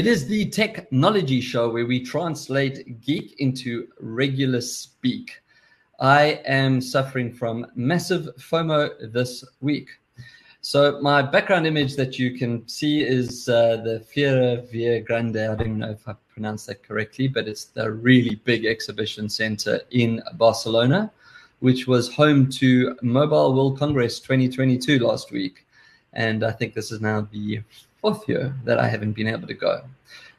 It is the technology show where we translate geek into regular speak. I am suffering from massive FOMO this week. So my background image that you can see is uh, the Feira Via Grande. I don't know if I pronounced that correctly, but it's the really big exhibition center in Barcelona, which was home to Mobile World Congress 2022 last week. And I think this is now the year that I haven't been able to go.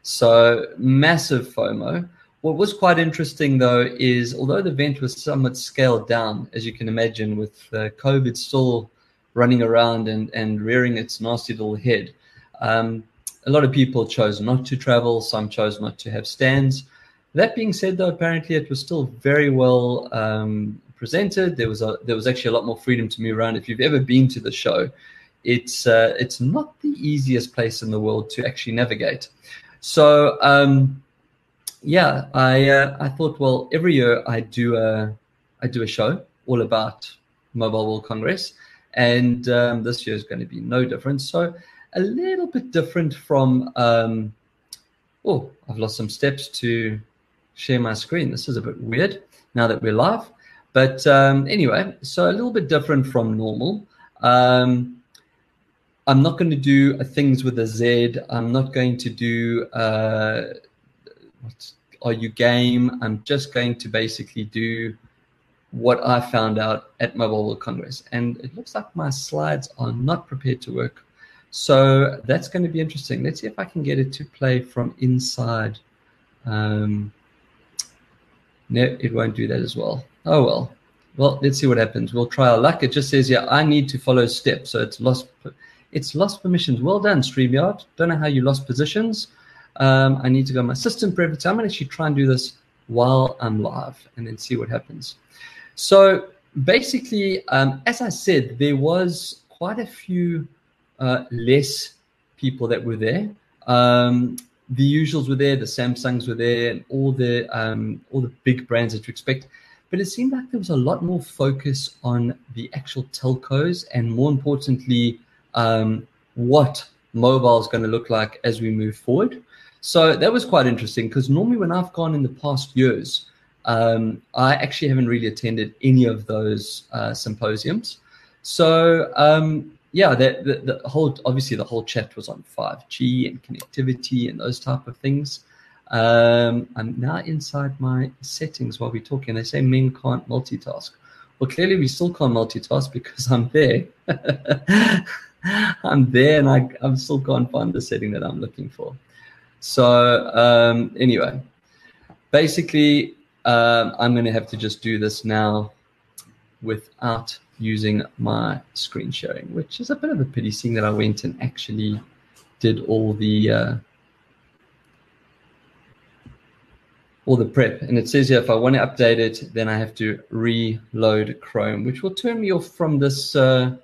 So massive FOMO. What was quite interesting though is although the event was somewhat scaled down, as you can imagine, with uh, COVID still running around and, and rearing its nasty little head. Um, a lot of people chose not to travel, some chose not to have stands. That being said, though, apparently it was still very well um, presented. There was a, there was actually a lot more freedom to move around. If you've ever been to the show, it's uh, it's not the easiest place in the world to actually navigate. So um, yeah, I uh, I thought, well, every year I do a I do a show all about Mobile World Congress, and um, this year is going to be no different. So a little bit different from. Um, oh, I've lost some steps to share my screen. This is a bit weird now that we're live. But um, anyway, so a little bit different from normal. Um, I'm not going to do things with a Z. I'm not going to do uh, what are you game. I'm just going to basically do what I found out at Mobile World Congress. And it looks like my slides are not prepared to work. So that's going to be interesting. Let's see if I can get it to play from inside. Um, no, it won't do that as well. Oh well. Well, let's see what happens. We'll try our luck. It just says, yeah, I need to follow steps. So it's lost it's lost permissions. Well done, StreamYard. Don't know how you lost positions. Um, I need to go my system preference. I'm going to actually try and do this while I'm live and then see what happens. So basically, um, as I said, there was quite a few uh, less people that were there. Um, the usuals were there, the Samsungs were there, and all the um, all the big brands that you expect. But it seemed like there was a lot more focus on the actual telcos, and more importantly, um, what mobile is going to look like as we move forward. So that was quite interesting because normally when I've gone in the past years, um, I actually haven't really attended any of those uh, symposiums. So um, yeah, the, the, the, whole obviously the whole chat was on 5G and connectivity and those type of things. Um, I'm now inside my settings while we're talking. They say men can't multitask. Well, clearly we still can't multitask because I'm there. I'm there and I, I'm still can't find the setting that I'm looking for. So um, anyway, basically, um, I'm going to have to just do this now without using my screen sharing, which is a bit of a pity seeing that I went and actually did all the uh, all the prep. And it says here, if I want to update it, then I have to reload Chrome, which will turn me off from this uh,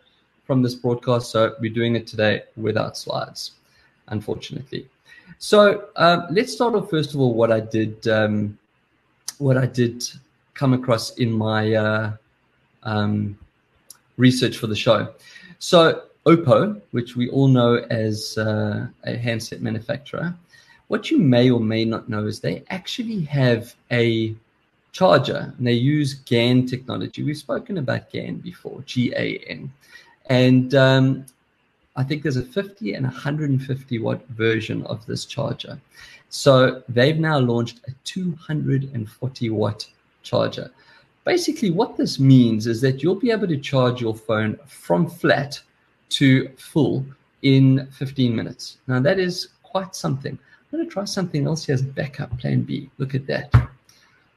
from this broadcast. So we're doing it today without slides, unfortunately. So um, let's start off first of all what I did, um, what I did come across in my uh, um, research for the show. So Oppo, which we all know as uh, a handset manufacturer, what you may or may not know is they actually have a charger and they use GAN technology. We've spoken about GAN before, G A N. And um, I think there's a 50 and 150 watt version of this charger. So they've now launched a 240 watt charger. Basically, what this means is that you'll be able to charge your phone from flat to full in 15 minutes. Now, that is quite something. I'm going to try something else here as backup plan B. Look at that.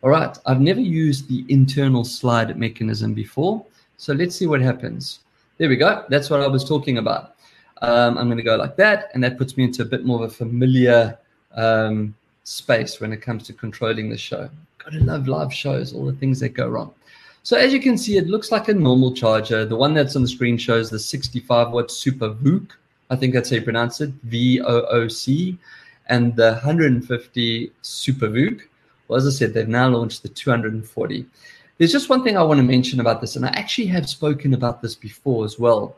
All right, I've never used the internal slide mechanism before. So let's see what happens. There we go. That's what I was talking about. Um, I'm going to go like that, and that puts me into a bit more of a familiar um, space when it comes to controlling the show. Gotta love live shows, all the things that go wrong. So as you can see, it looks like a normal charger. The one that's on the screen shows the 65 watt Super VOOC. I think that's how you pronounce it, V O O C, and the 150 Super VOOC. Well, as I said, they've now launched the 240. There's just one thing I want to mention about this, and I actually have spoken about this before as well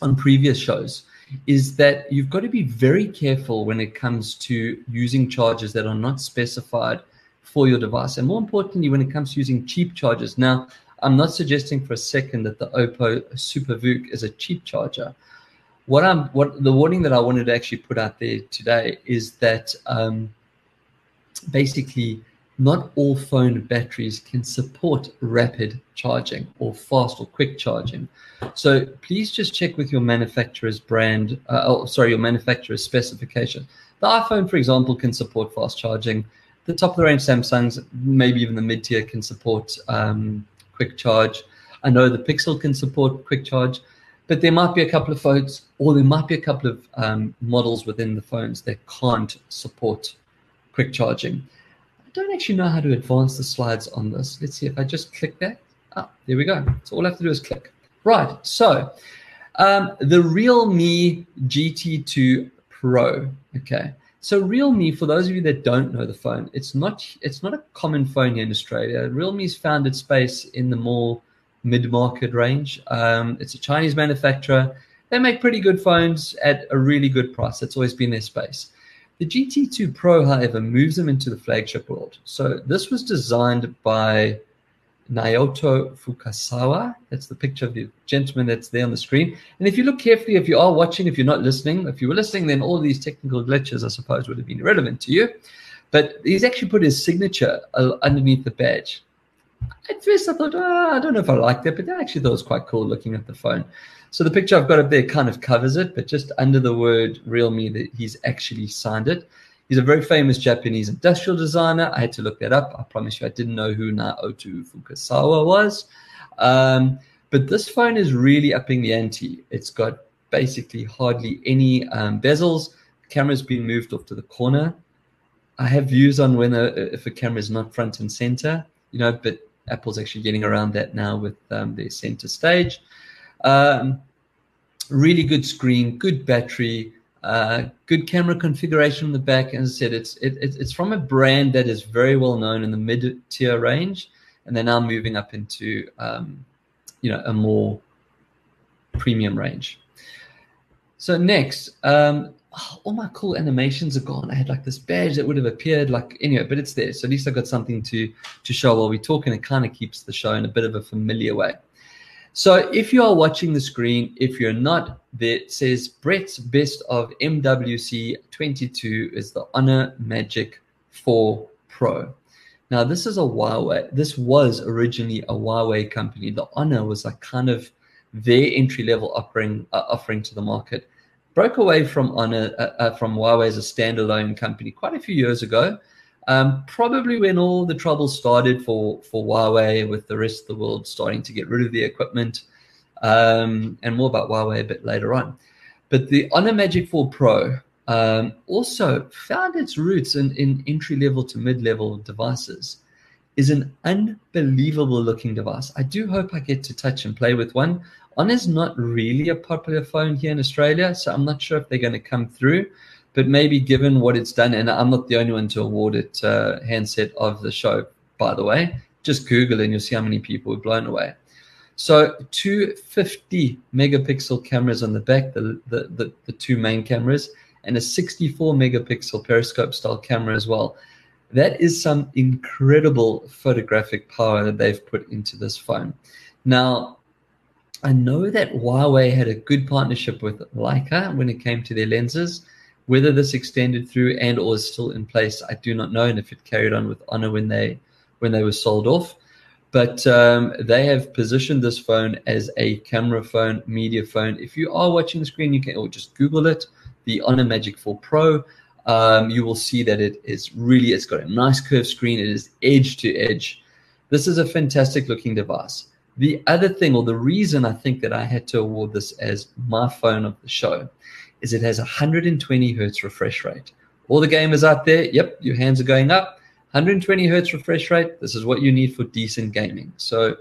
on previous shows, is that you've got to be very careful when it comes to using chargers that are not specified for your device. And more importantly, when it comes to using cheap chargers. Now, I'm not suggesting for a second that the Oppo SuperVOOC is a cheap charger. What I'm what the warning that I wanted to actually put out there today is that um, basically not all phone batteries can support rapid charging or fast or quick charging. So please just check with your manufacturer's brand, uh, oh, sorry, your manufacturer's specification. The iPhone, for example, can support fast charging. The top of the range Samsungs, maybe even the mid tier, can support um, quick charge. I know the Pixel can support quick charge, but there might be a couple of phones or there might be a couple of um, models within the phones that can't support quick charging don't actually know how to advance the slides on this. Let's see if I just click that. Ah, there we go. So all I have to do is click. Right. So um, the Realme GT2 Pro. Okay. So Realme, for those of you that don't know the phone, it's not it's not a common phone here in Australia. Realme's found its space in the more mid-market range. Um, it's a Chinese manufacturer. They make pretty good phones at a really good price. That's always been their space. The GT2 Pro, however, moves them into the flagship world. So this was designed by Naoto Fukasawa. That's the picture of the gentleman that's there on the screen. And if you look carefully, if you are watching, if you're not listening, if you were listening, then all these technical glitches, I suppose, would have been irrelevant to you. But he's actually put his signature uh, underneath the badge. At first, I thought, oh, I don't know if I liked it, but I actually thought it was quite cool looking at the phone. So the picture I've got up there kind of covers it, but just under the word Realme, that he's actually signed it. He's a very famous Japanese industrial designer. I had to look that up. I promise you, I didn't know who Naoto Fukasawa was. Um, but this phone is really upping the ante. It's got basically hardly any um, bezels. The camera's been moved off to the corner. I have views on when a, if a camera is not front and center, you know, but Apple's actually getting around that now with um, their center stage. Um, really good screen, good battery, uh, good camera configuration on the back. As I said, it's it, it's from a brand that is very well known in the mid tier range, and they're now moving up into um, you know a more premium range. So next, um, oh, all my cool animations are gone. I had like this badge that would have appeared like anyway, but it's there. So at least I got something to to show while we talk, and it kind of keeps the show in a bit of a familiar way. So if you are watching the screen, if you're not, there says Brett's best of MWC 22 is the Honor Magic 4 Pro. Now this is a Huawei. This was originally a Huawei company. The Honor was like kind of their entry level offering uh, offering to the market. Broke away from Honor uh, uh, from Huawei as a standalone company quite a few years ago. Um, probably when all the trouble started for for Huawei with the rest of the world starting to get rid of the equipment, um, and more about Huawei a bit later on. But the Honor Magic 4 Pro um, also found its roots in, in entry level to mid level devices. Is an unbelievable looking device. I do hope I get to touch and play with one. Honor's not really a popular phone here in Australia, so I'm not sure if they're going to come through but maybe given what it's done, and I'm not the only one to award it uh, handset of the show, by the way. Just Google and you'll see how many people were blown away. So, two 50 megapixel cameras on the back, the, the, the, the two main cameras, and a 64 megapixel periscope style camera as well. That is some incredible photographic power that they've put into this phone. Now, I know that Huawei had a good partnership with Leica when it came to their lenses. Whether this extended through and or is still in place, I do not know, and if it carried on with Honor when they when they were sold off. But um, they have positioned this phone as a camera phone, media phone. If you are watching the screen, you can or just Google it, the Honor Magic 4 Pro. Um, you will see that it is really it's got a nice curved screen. It is edge to edge. This is a fantastic looking device. The other thing, or the reason I think that I had to award this as my phone of the show, is it has 120 hertz refresh rate. All the gamers out there, yep, your hands are going up. 120 hertz refresh rate. This is what you need for decent gaming. So,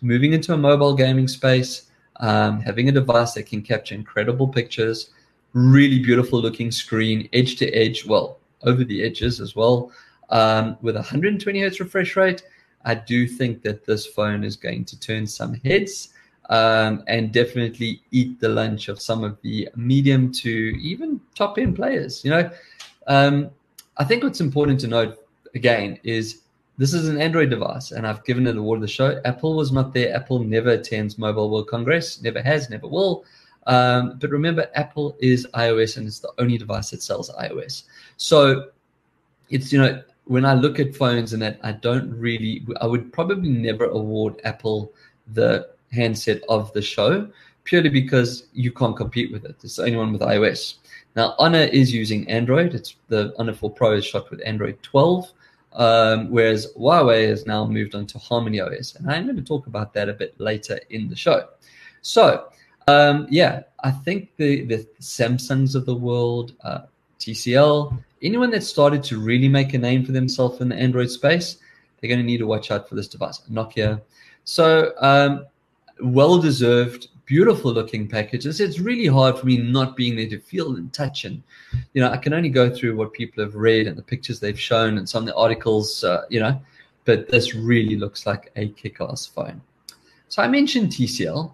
moving into a mobile gaming space, um, having a device that can capture incredible pictures, really beautiful looking screen, edge to edge, well, over the edges as well, um, with 120 hertz refresh rate. I do think that this phone is going to turn some heads. Um, and definitely eat the lunch of some of the medium to even top end players. You know, um, I think what's important to note again is this is an Android device, and I've given it the award of the show. Apple was not there. Apple never attends Mobile World Congress, never has, never will. Um, but remember, Apple is iOS, and it's the only device that sells iOS. So it's you know when I look at phones and that I don't really, I would probably never award Apple the handset of the show purely because you can't compete with it. It's the only one with iOS. Now, Honor is using Android. It's the Honor 4 Pro is shot with Android 12, um, whereas Huawei has now moved on to Harmony OS, and I'm going to talk about that a bit later in the show. So, um, yeah, I think the the Samsungs of the world, uh, TCL, anyone that started to really make a name for themselves in the Android space, they're going to need to watch out for this device, Nokia. So, um, well deserved beautiful looking packages. It's really hard for me not being there to feel and touch. And, you know, I can only go through what people have read and the pictures they've shown and some of the articles, uh, you know, but this really looks like a kick ass phone. So I mentioned TCL.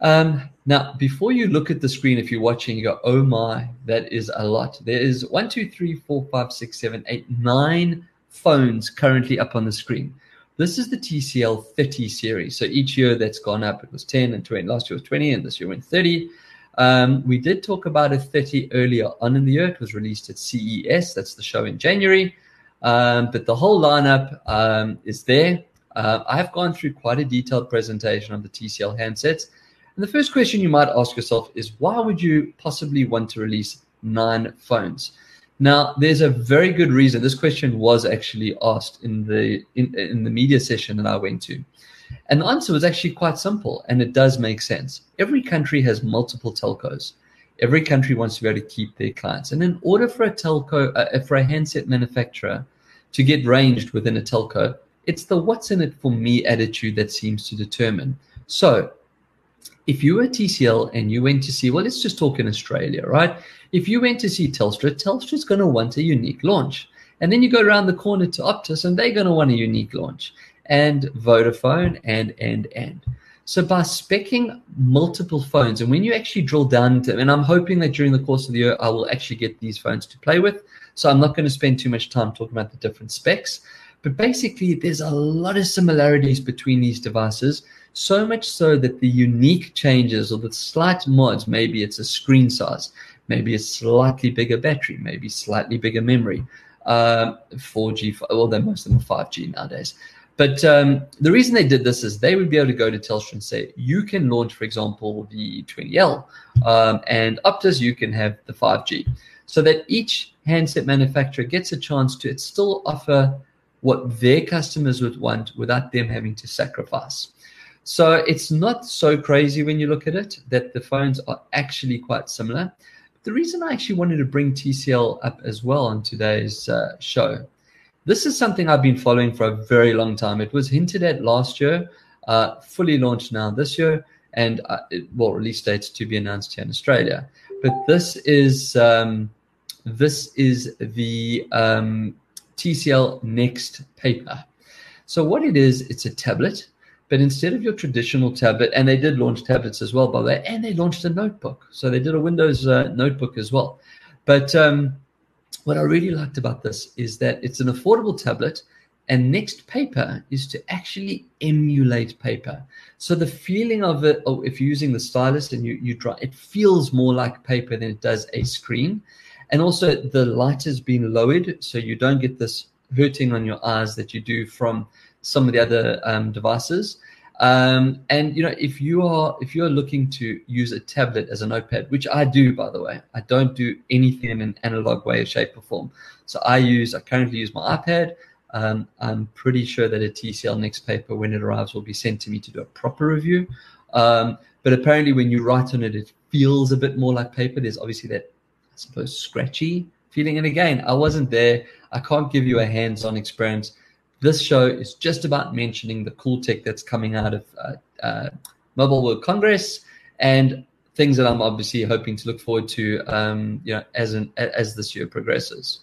Um, now, before you look at the screen, if you're watching, you go, oh my, that is a lot. There is one, two, three, four, five, six, seven, eight, nine phones currently up on the screen. This is the TCL 30 series. So each year that's gone up, it was 10 and 20. Last year was 20, and this year went 30. Um, we did talk about a 30 earlier on in the year. It was released at CES. That's the show in January. Um, but the whole lineup um, is there. Uh, I have gone through quite a detailed presentation of the TCL handsets. And the first question you might ask yourself is why would you possibly want to release nine phones? Now, there's a very good reason. This question was actually asked in the in, in the media session that I went to. And the answer was actually quite simple, and it does make sense. Every country has multiple telcos. Every country wants to be able to keep their clients. And in order for a telco, uh, for a handset manufacturer to get ranged within a telco, it's the what's in it for me attitude that seems to determine. So if you were TCL and you went to see, well, let's just talk in Australia, right? If you went to see Telstra, Telstra's going to want a unique launch. And then you go around the corner to Optus and they're going to want a unique launch. And Vodafone and, and, and. So by specking multiple phones, and when you actually drill down into, and I'm hoping that during the course of the year, I will actually get these phones to play with. So I'm not going to spend too much time talking about the different specs. But basically, there's a lot of similarities between these devices so much so that the unique changes or the slight mods, maybe it's a screen size, maybe a slightly bigger battery, maybe slightly bigger memory, uh, 4G, although most of them are 5G nowadays. But um, the reason they did this is they would be able to go to Telstra and say, you can launch, for example, the 20L, um, and Optus, you can have the 5G. So that each handset manufacturer gets a chance to still offer what their customers would want without them having to sacrifice. So it's not so crazy when you look at it that the phones are actually quite similar. The reason I actually wanted to bring TCL up as well on today's uh, show, this is something I've been following for a very long time. It was hinted at last year, uh, fully launched now this year, and uh, it, well, release dates to be announced here in Australia. But this is um, this is the um, TCL Next Paper. So what it is, it's a tablet but instead of your traditional tablet, and they did launch tablets as well, by the way, and they launched a notebook. So they did a Windows uh, notebook as well. But um, what I really liked about this is that it's an affordable tablet, and Next Paper is to actually emulate paper. So the feeling of it, oh, if you're using the stylus and you, you draw, it feels more like paper than it does a screen. And also the light has been lowered, so you don't get this hurting on your eyes that you do from some of the other um, devices. Um, and you know, if you are if you're looking to use a tablet as a notepad, which I do, by the way, I don't do anything in an analog way, shape, or form. So I use I currently use my iPad. Um, I'm pretty sure that a TCL Next paper, when it arrives, will be sent to me to do a proper review. Um, but apparently, when you write on it, it feels a bit more like paper. There's obviously that, suppose, scratchy feeling. And again, I wasn't there. I can't give you a hands-on experience this show is just about mentioning the cool tech that's coming out of uh, uh, Mobile World Congress and things that I'm obviously hoping to look forward to, um, you know, as an as this year progresses.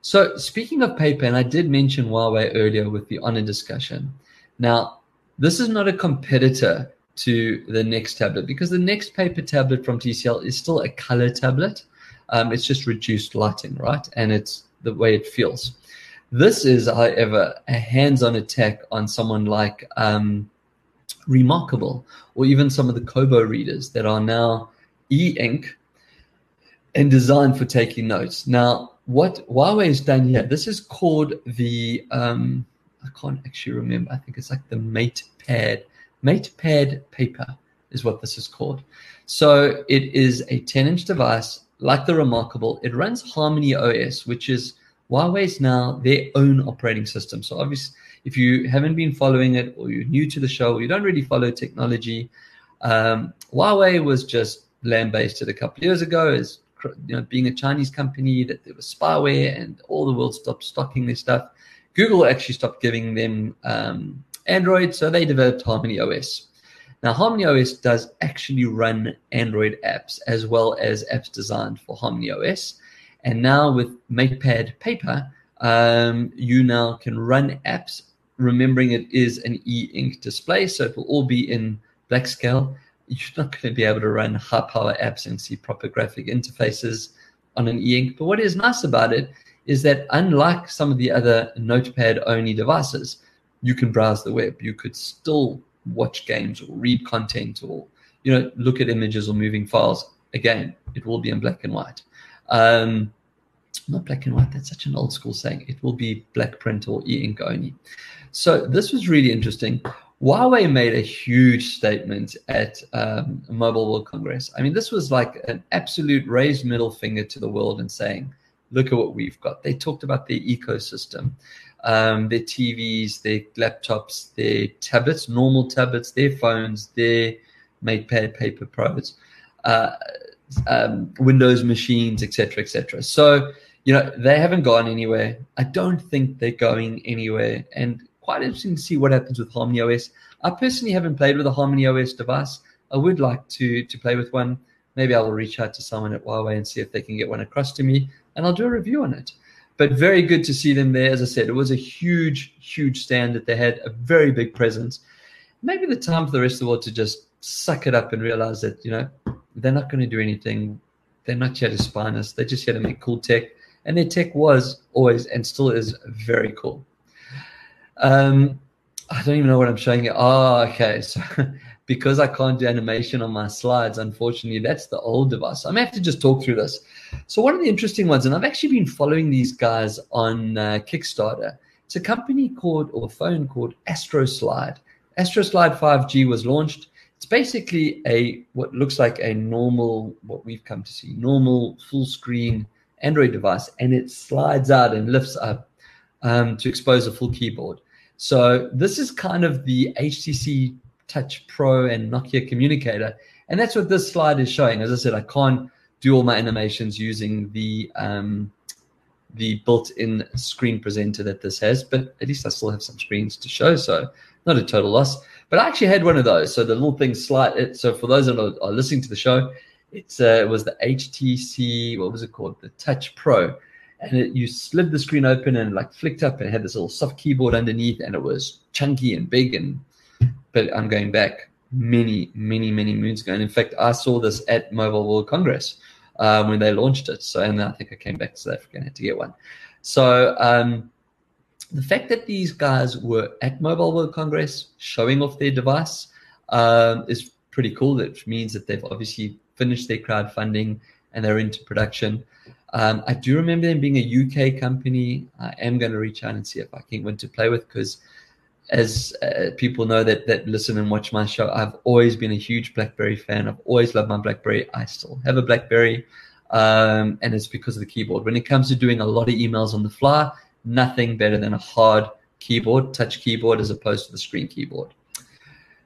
So speaking of paper, and I did mention Huawei earlier with the Honor discussion. Now, this is not a competitor to the next tablet because the next paper tablet from TCL is still a color tablet. Um, it's just reduced lighting, right? And it's the way it feels. This is, however, a hands-on attack on someone like um, Remarkable or even some of the Kobo readers that are now e-ink and designed for taking notes. Now, what Huawei has done here, this is called the, um, I can't actually remember, I think it's like the MatePad. MatePad paper is what this is called. So it is a 10 inch device like the Remarkable. It runs Harmony OS, which is Huawei's now their own operating system. So obviously, if you haven't been following it or you're new to the show or you don't really follow technology, um, Huawei was just lambasted a couple of years ago as you know being a Chinese company that there was spyware and all the world stopped stocking their stuff. Google actually stopped giving them um, Android, so they developed Harmony OS. Now, Harmony OS does actually run Android apps as well as apps designed for Harmony OS. And now with MatePad Paper, um, you now can run apps, remembering it is an e-ink display, so it will all be in black scale. You're not going to be able to run high power apps and see proper graphic interfaces on an e-ink. But what is nice about it is that unlike some of the other notepad only devices, you can browse the web. You could still watch games or read content or you know look at images or moving files. Again, it will be in black and white. Um, not black and white. That's such an old school saying. It will be black print or e-ink only. So this was really interesting. Huawei made a huge statement at um, Mobile World Congress. I mean, this was like an absolute raised middle finger to the world and saying, look at what we've got. They talked about the ecosystem, um, their TVs, their laptops, their tablets, normal tablets, their phones, their MatePad Paper Pros, uh, um, Windows machines, etc., etc. So you know they haven't gone anywhere. I don't think they're going anywhere, and quite interesting to see what happens with Harmony OS. I personally haven't played with a Harmony OS device. I would like to to play with one. Maybe I will reach out to someone at Huawei and see if they can get one across to me, and I'll do a review on it but very good to see them there. As I said, it was a huge, huge stand that they had, a very big presence. Maybe the time for the rest of the world to just suck it up and realize that, you know, they're not going to do anything. They're not here to spy us. They're just here to make cool tech. And their tech was always and still is very cool. Um, I don't even know what I'm showing you. Oh, okay. So because I can't do animation on my slides, unfortunately, that's the old device. I'm going to have to just talk through this. So one of the interesting ones, and I've actually been following these guys on uh, Kickstarter. It's a company called, or a phone called AstroSlide. AstroSlide 5G was launched. It's basically a what looks like a normal, what we've come to see, normal full screen Android device, and it slides out and lifts up um, to expose a full keyboard. So this is kind of the HTC Touch Pro and Nokia communicator. And that's what this slide is showing. As I said, I can't do all my animations using the um, the built-in screen presenter that this has, but at least I still have some screens to show, so not a total loss. But I actually had one of those, so the little thing slide. It, so for those that are, are listening to the show, it's uh, it was the HTC, what was it called, the Touch Pro, and it, you slid the screen open and like flicked up and had this little soft keyboard underneath, and it was chunky and big and but I'm going back many, many, many moons ago. And in fact, I saw this at Mobile World Congress um, when they launched it. So, and I think I came back to South Africa and had to get one. So, um, the fact that these guys were at Mobile World Congress showing off their device um, is pretty cool. It means that they've obviously finished their crowdfunding and they're into production. Um, I do remember them being a UK company. I am going to reach out and see if I can win to play with because as uh, people know that that listen and watch my show, I've always been a huge BlackBerry fan. I've always loved my BlackBerry. I still have a BlackBerry, um, and it's because of the keyboard. When it comes to doing a lot of emails on the fly, nothing better than a hard keyboard, touch keyboard, as opposed to the screen keyboard.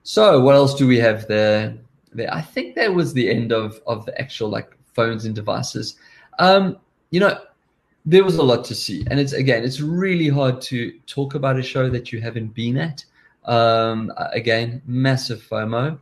So, what else do we have there? There, I think that was the end of of the actual like phones and devices. Um, you know, there was a lot to see. And it's again it's really hard to talk about a show that you haven't been at. Um, again massive fomo.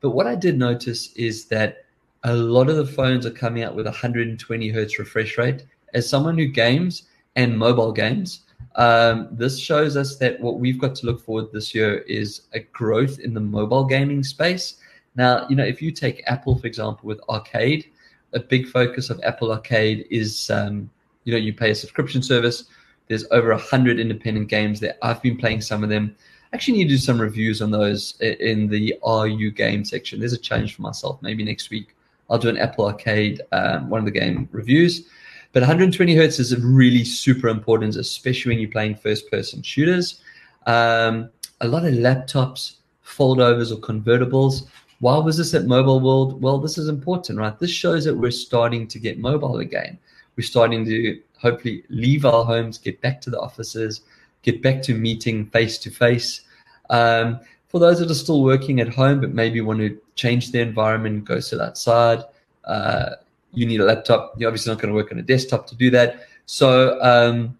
But what i did notice is that a lot of the phones are coming out with 120 hertz refresh rate. As someone who games and mobile games Um, this shows us that what we've got to look forward this year is a growth in the mobile gaming space. Now, you know, if you take Apple, for example, with Arcade, a big focus of Apple Arcade is, um, you know, you pay a subscription service. There's over a hundred independent games there. I've been playing some of them. Actually, need to do some reviews on those in the RU game section. There's a challenge for myself. Maybe next week I'll do an Apple Arcade, um, one of the game reviews. But 120 hertz is really super important, especially when you're playing first person shooters. Um, a lot of laptops, foldovers, or convertibles. Why was this at Mobile World? Well, this is important, right? This shows that we're starting to get mobile again. We're starting to hopefully leave our homes, get back to the offices, get back to meeting face to face. For those that are still working at home but maybe want to change their environment, go sit outside, uh, you need a laptop. You're obviously not going to work on a desktop to do that. So um,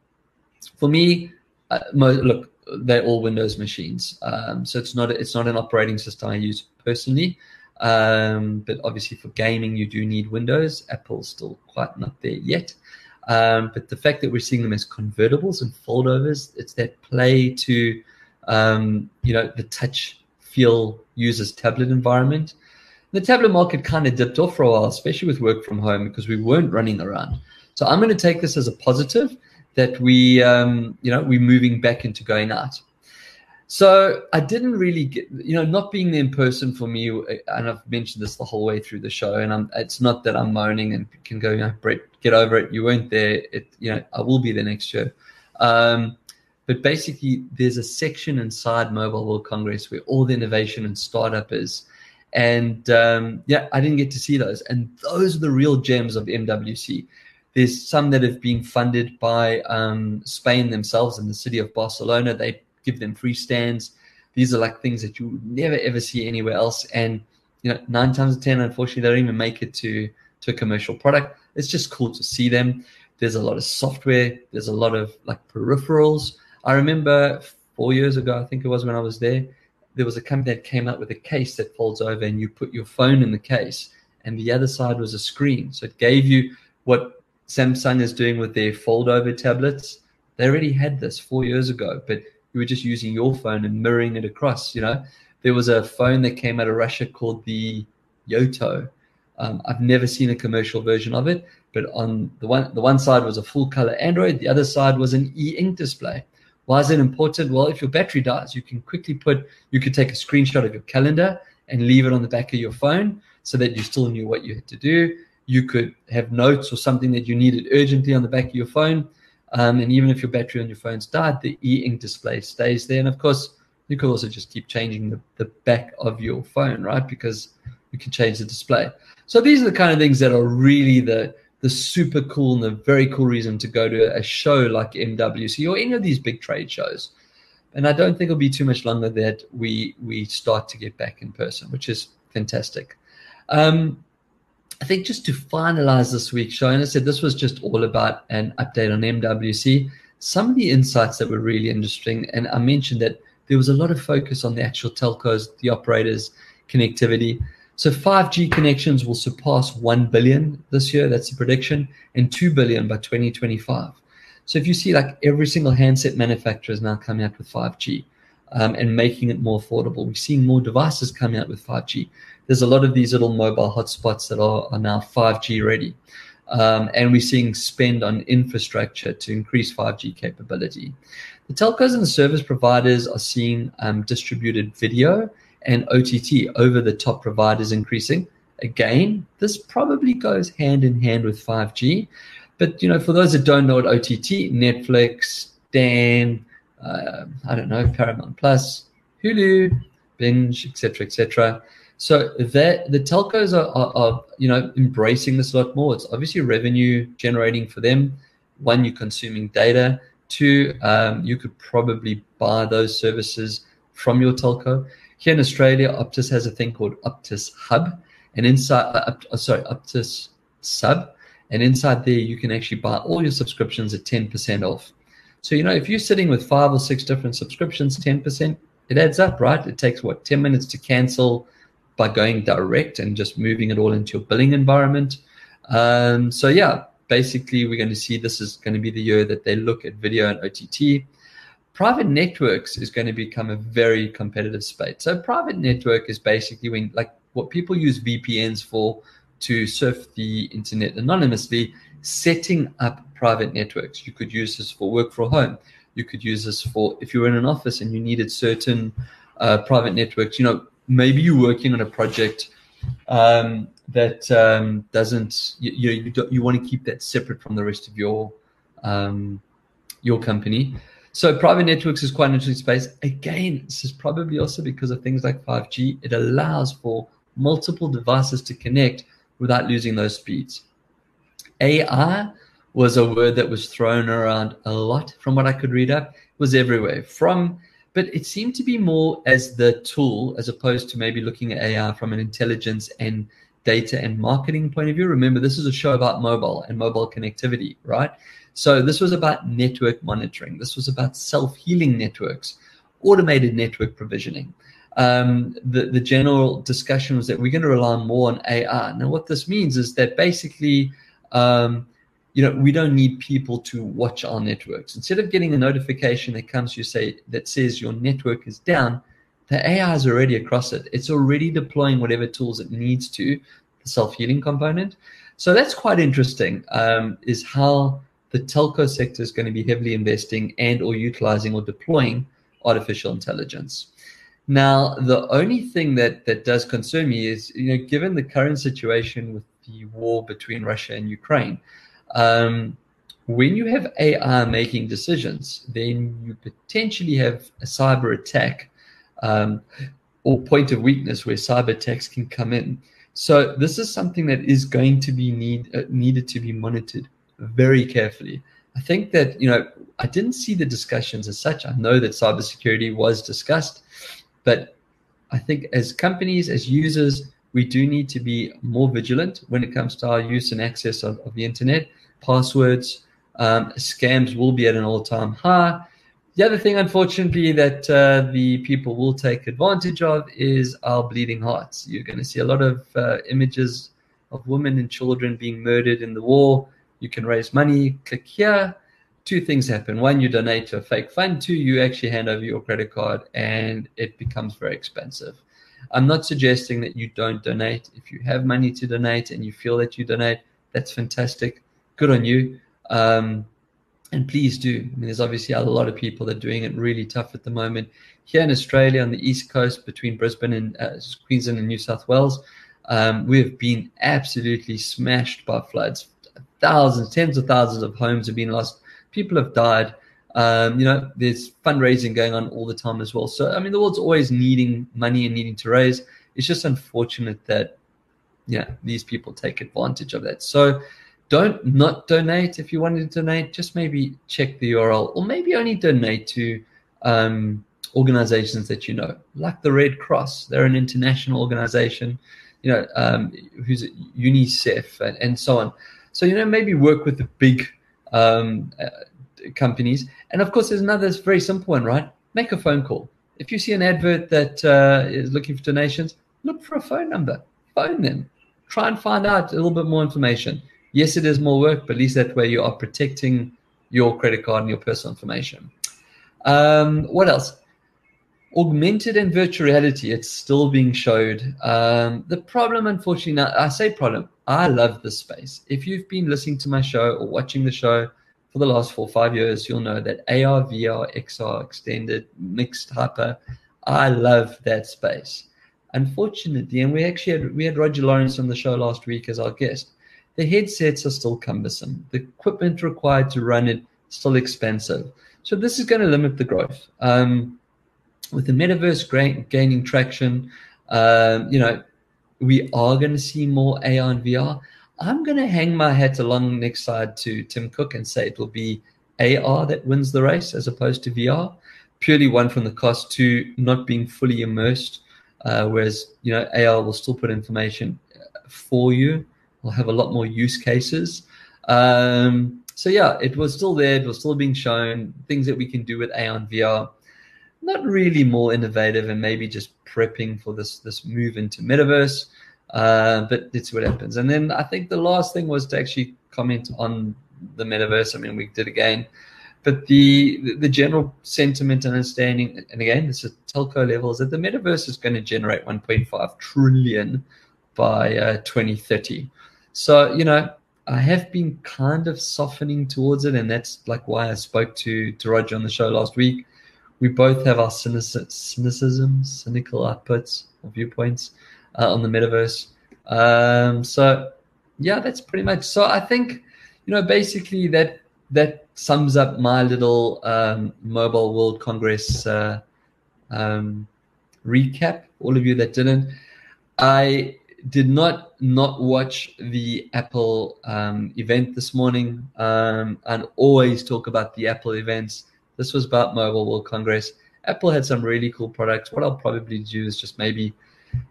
for me, uh, look, they're all Windows machines. Um, so it's not it's not an operating system I use personally. Um, but obviously for gaming, you do need Windows. Apple's still quite not there yet. Um, but the fact that we're seeing them as convertibles and foldovers, it's that play to, um, you know, the touch feel user's tablet environment the tablet market kind of dipped off for a while, especially with work from home because we weren't running around. So I'm going to take this as a positive that we, um, you know, we're moving back into going out. So I didn't really get, you know, not being there in person for me, and I've mentioned this the whole way through the show, and I'm, it's not that I'm moaning and can go, you know, Brett, get over it. You weren't there. It, you know, I will be there next year. Um, but basically, there's a section inside Mobile World Congress where all the innovation and startup is and um, yeah, I didn't get to see those. And those are the real gems of MWC. There's some that have been funded by um, Spain themselves in the city of Barcelona. They give them free stands. These are like things that you would never ever see anywhere else. And you know, nine times out of ten, unfortunately, they don't even make it to to a commercial product. It's just cool to see them. There's a lot of software. There's a lot of like peripherals. I remember four years ago, I think it was when I was there there was a company that came out with a case that folds over and you put your phone in the case and the other side was a screen. So it gave you what Samsung is doing with their fold over tablets. They already had this four years ago, but you were just using your phone and mirroring it across. You know, there was a phone that came out of Russia called the Yota. Um, I've never seen a commercial version of it, but on the one the one side was a full color Android, the other side was an e-ink display. Why is it important? Well, if your battery dies, you can quickly put, you could take a screenshot of your calendar and leave it on the back of your phone so that you still knew what you had to do. You could have notes or something that you needed urgently on the back of your phone. Um, and even if your battery on your phone's died, the e ink display stays there. And of course, you could also just keep changing the, the back of your phone, right? Because you can change the display. So these are the kind of things that are really the the super cool and the very cool reason to go to a show like MWC or any of these big trade shows. And I don't think it'll be too much longer that we we start to get back in person, which is fantastic. Um, I think just to finalize this week's show, and I said this was just all about an update on MWC. Some of the insights that were really interesting, and I mentioned that there was a lot of focus on the actual telcos, the operators, connectivity. So 5G connections will surpass 1 billion this year, that's the prediction, and 2 billion by 2025. So if you see like every single handset manufacturer is now coming out with 5G um, and making it more affordable. We're seeing more devices coming out with 5G. There's a lot of these little mobile hotspots that are, are now 5G ready. Um, and we're seeing spend on infrastructure to increase 5G capability. The telcos and the service providers are seeing um, distributed video and OTT over the top providers increasing. Again, this probably goes hand in hand with 5G. But you know, for those that don't know what OTT, Netflix, Stan, uh, I don't know, Paramount Plus, Hulu, Binge, etc., etc. So that the telcos are, are, are, you know embracing this a lot more. It's obviously revenue generating for them. One, you're consuming data. Two, um, you could probably buy those services from your telco. Here in Australia, Optus has a thing called Optus Hub, and inside, uh, uh, sorry, Optus Sub, and inside there you can actually buy all your subscriptions at 10% off. So you know if you're sitting with five or six different subscriptions, 10%, it adds up, right? It takes what 10 minutes to cancel by going direct and just moving it all into your billing environment. Um, so yeah, basically, we're going to see this is going to be the year that they look at video and OTT. Private networks is going to become a very competitive space. So, private network is basically when, like, what people use VPNs for to surf the internet anonymously, setting up private networks. You could use this for work from home. You could use this for if you were in an office and you needed certain uh, private networks. You know, maybe you're working on a project um, that um, doesn't you you, you, you want to keep that separate from the rest of your um, your company. So private networks is quite an interesting space. Again, this is probably also because of things like 5G. It allows for multiple devices to connect without losing those speeds. AI was a word that was thrown around a lot from what I could read up. It was everywhere from, but it seemed to be more as the tool as opposed to maybe looking at AI from an intelligence and data and marketing point of view. Remember, this is a show about mobile and mobile connectivity, right? So this was about network monitoring. This was about self-healing networks, automated network provisioning. Um, the, the general discussion was that we're going to rely more on AI. Now, what this means is that basically, um, you know, we don't need people to watch our networks. Instead of getting a notification that comes you say that says your network is down, the AI is already across it. It's already deploying whatever tools it needs to, the self-healing component. So that's quite interesting. Um, is how the telco sector is going to be heavily investing and or utilizing or deploying artificial intelligence. Now, the only thing that that does concern me is, you know, given the current situation with the war between Russia and Ukraine, um, when you have AI making decisions, then you potentially have a cyber attack um, or point of weakness where cyber attacks can come in. So this is something that is going to be need uh, needed to be monitored very carefully. I think that you know I didn't see the discussions as such. I know that cybersecurity was discussed, but I think as companies, as users, we do need to be more vigilant when it comes to our use and access of, of the internet. Passwords, um, scams will be at an all-time high. The other thing, unfortunately, that uh, the people will take advantage of is our bleeding hearts. You're going to see a lot of uh, images of women and children being murdered in the war. You can raise money. Click here. Two things happen. One, you donate to a fake fund. Two, you actually hand over your credit card and it becomes very expensive. I'm not suggesting that you don't donate. If you have money to donate and you feel that you donate, that's fantastic. Good on you. Um, and please do. I mean, there's obviously a lot of people that are doing it really tough at the moment. Here in Australia, on the east coast, between Brisbane and uh, Queensland and New South Wales, um, we have been absolutely smashed by floods. Thousands, tens of thousands of homes have been lost. People have died. Um, you know, there's fundraising going on all the time as well. So, I mean, the world's always needing money and needing to raise. It's just unfortunate that, yeah, these people take advantage of that. So, don't not donate if you want to donate. Just maybe check the URL, or maybe only donate to um, organizations that you know, like the Red Cross. They're an international organization, you know, um, who's UNICEF and, and so on. So you know, maybe work with the big um, uh, companies. And of course, there's another very simple one, right? Make a phone call. If you see an advert that uh, is looking for donations, look for a phone number, phone them, try and find out a little bit more information. Yes, it is more work, but at least that way you are protecting your credit card and your personal information. Um, what else? Augmented and virtual reality, it's still being showed. Um, the problem, unfortunately, I say problem, I love this space. If you've been listening to my show or watching the show, for the last four five years, you'll know that AR, VR, XR, extended, mixed, hyper, I love that space. Unfortunately, and we actually had we had Roger Lawrence on the show last week as our guest. The headsets are still cumbersome. The equipment required to run it still expensive. So this is going to limit the growth. Um, with the metaverse gaining traction, um, you know, we are going to see more AR and VR. I'm going to hang my hat along next side to Tim Cook and say it will be AR that wins the race as opposed to VR. Purely one from the cost, to not being fully immersed, uh, whereas you know AR will still put information for you. Will have a lot more use cases. Um, so yeah, it was still there. It was still being shown things that we can do with AR and VR. Not really more innovative and maybe just prepping for this this move into metaverse. Uh, but let's see what happens. And then I think the last thing was to actually comment on the metaverse. I mean, we did again, but the the general sentiment and understanding, and again, this is telco level, is that the metaverse is going to generate 1.5 trillion by uh, 2030. So you know, I have been kind of softening towards it, and that's like why I spoke to to Roger on the show last week. We both have our cynicism, cynical outputs or viewpoints uh, on the metaverse. Um, so yeah, that's pretty much. So I think you know basically that that sums up my little um, Mobile World Congress uh, um, recap. All of you that didn't, I did not not watch the Apple um, event this morning um, and always talk about the Apple events. This was about Mobile World Congress. Apple had some really cool products. What I'll probably do is just maybe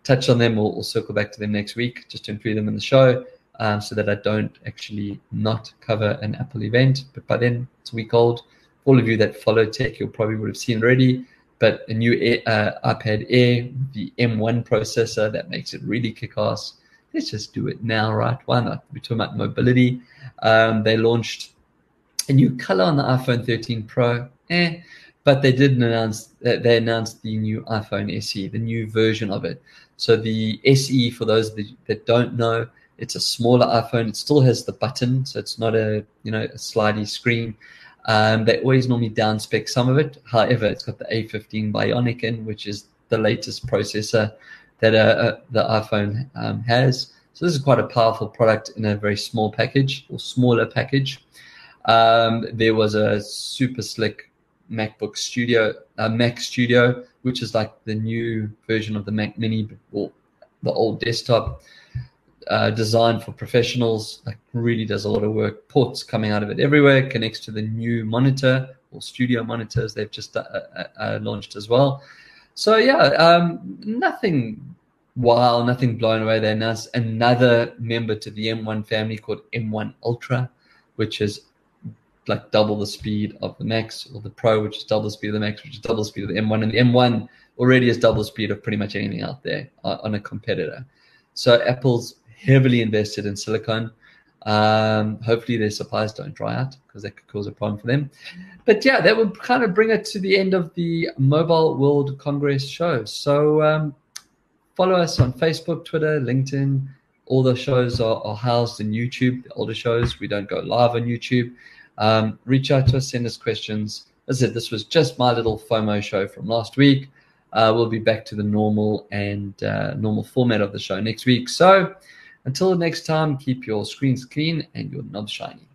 touch on them. We'll, we'll circle back to them next week just to include them in the show um, so that I don't actually not cover an Apple event. But by then, it's a week old. All of you that follow tech, you'll probably would have seen already but a new uh, iPad Air, the M1 processor that makes it really kick ass. Let's just do it now, right? Why not? We're talking about mobility. Um, they launched a new color on the iPhone 13 Pro, eh, but they did announce that they announced the new iPhone SE, the new version of it. So the SE, for those that, don't know, it's a smaller iPhone. It still has the button, so it's not a you know a slidey screen. Um, they always normally downspec some of it. However, it's got the A15 Bionic in, which is the latest processor that uh, uh, the iPhone um, has. So this is quite a powerful product in a very small package or smaller package. Um, there was a super slick MacBook Studio, uh, Mac Studio, which is like the new version of the Mac Mini or the old desktop uh, designed for professionals. Like really does a lot of work. Ports coming out of it everywhere. Connects to the new monitor or studio monitors they've just uh, uh, uh launched as well. So yeah, um, nothing wow, nothing blown away there. Announced another member to the M1 family called M1 Ultra, which is like double the speed of the Max, or the Pro, which is double the speed of the Max, which is double the speed of the M1, and the M1 already is double the speed of pretty much anything out there uh, on a competitor. So Apple's heavily invested in silicon. Um, hopefully their supplies don't dry out because that could cause a problem for them. But yeah, that would kind of bring it to the end of the Mobile World Congress show. So um, follow us on Facebook, Twitter, LinkedIn. All the shows are, are, housed in YouTube. The older shows, we don't go live on YouTube. Um, reach out to us, send us questions. As I said, this was just my little FOMO show from last week. Uh, we'll be back to the normal and uh, normal format of the show next week. So until next time, keep your screens clean and your knobs shiny.